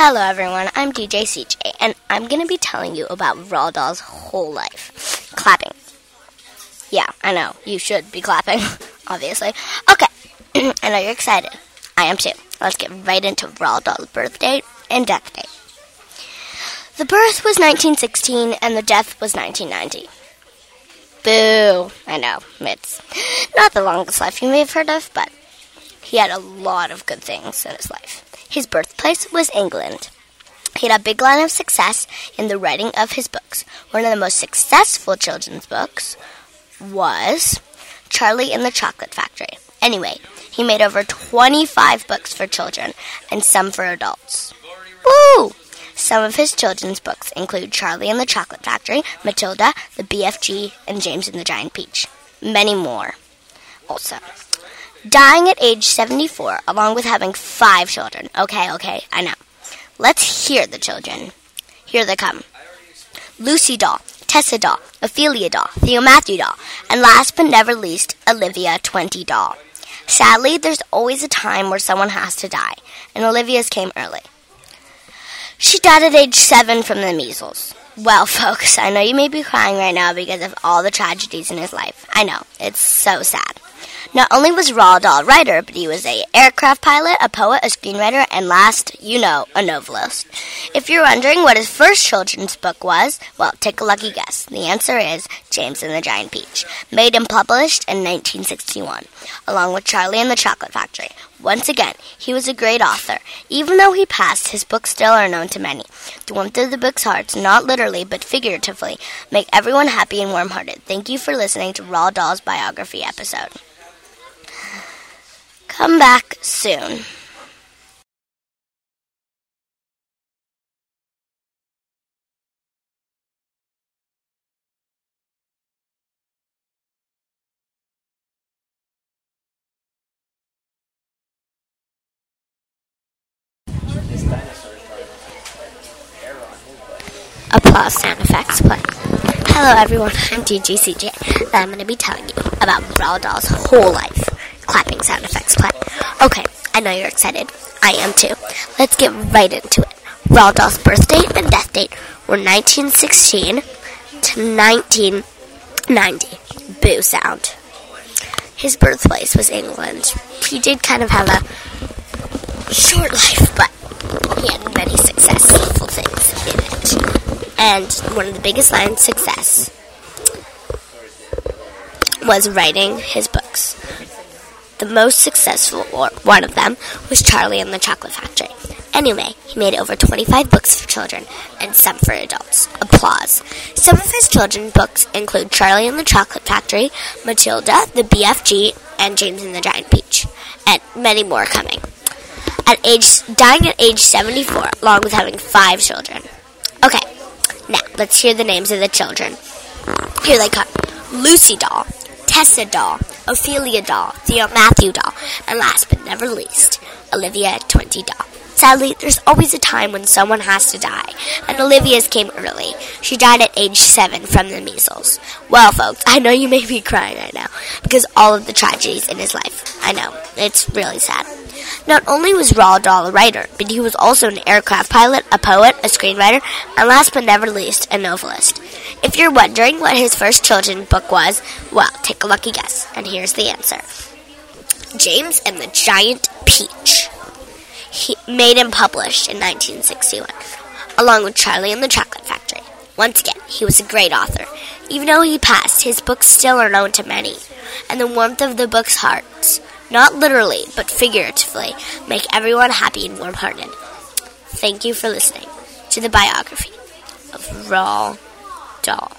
Hello, everyone. I'm DJ CJ, and I'm to be telling you about Roald Dahl's whole life. Clapping. Yeah, I know. You should be clapping, obviously. Okay, I know you're excited. I am too. Let's get right into Roald Dahl's birth date and death date. The birth was 1916, and the death was 1990. Boo! I know. It's not the longest life you may have heard of, but he had a lot of good things in his life. His birthplace was England. He had a big line of success in the writing of his books. One of the most successful children's books was Charlie and the Chocolate Factory. Anyway, he made over 25 books for children and some for adults. Woo! Some of his children's books include Charlie and the Chocolate Factory, Matilda, the BFG, and James and the Giant Peach. Many more. Also, dying at age 74, along with having five children. Okay, okay, I know. Let's hear the children. Here they come Lucy Dahl, Tessa Dahl, Ophelia Dahl, Theo Matthew Dahl, and last but never least, Olivia Twenty Dahl. Sadly, there's always a time where someone has to die, and Olivia's came early. She died at age seven from the measles. Well, folks, I know you may be crying right now because of all the tragedies in his life. I know, it's so sad. Not only was Roald Dahl a writer, but he was a aircraft pilot, a poet, a screenwriter, and last, you know, a novelist. If you're wondering what his first children's book was, well, take a lucky guess. The answer is James and the Giant Peach, made and published in 1961, along with Charlie and the Chocolate Factory. Once again, he was a great author. Even though he passed, his books still are known to many. The warmth of the book's hearts, not literally but figuratively, make everyone happy and warm-hearted. Thank you for listening to Roald Dahl's biography episode. Come back soon. Applause sound effects play. Hello everyone, I'm DJCJ. I'm going to be telling you about Roald Dahl's whole life. Clapping sound effects play. Okay, I know you're excited. I am too. Let's get right into it. Roald Dahl's birth date and death date were 1916 to 1990. Boo sound. His birthplace was England. He did kind of have a short life, but he had many successful things in it. And one of the biggest lines success was writing his books. The most successful one of them was Charlie and the Chocolate Factory. Anyway, he made over 25 books for children and some for adults. Applause. Some of his children's books include Charlie and the Chocolate Factory, Matilda, the BFG, and James and the Giant Peach, and many more coming. At age dying at age 74, along with having five children. Okay, now let's hear the names of the children. Here they come: Lucy Dahl, Tessa Dahl, Ophelia Dahl, Theo Matthew Dahl, and last but never least, Olivia Twenty Dahl. Sadly, there's always a time when someone has to die, and Olivia's came early. She died at age seven from the measles. Well, folks, I know you may be crying right now because all of the tragedies in his life. I know, it's really sad. Not only was Roald Dahl a writer, but he was also an aircraft pilot, a poet, a screenwriter, and last but never least, a novelist. If you're wondering what his first children's book was, well, take a lucky guess, and here's the answer. James and the Giant Peach. He made and published in 1961, along with Charlie and the Chocolate Factory. Once again, he was a great author. Even though he passed, his books still are known to many, and the warmth of the book's hearts, not literally, but figuratively, make everyone happy and warm-hearted. Thank you for listening to the biography of Roald Dahl.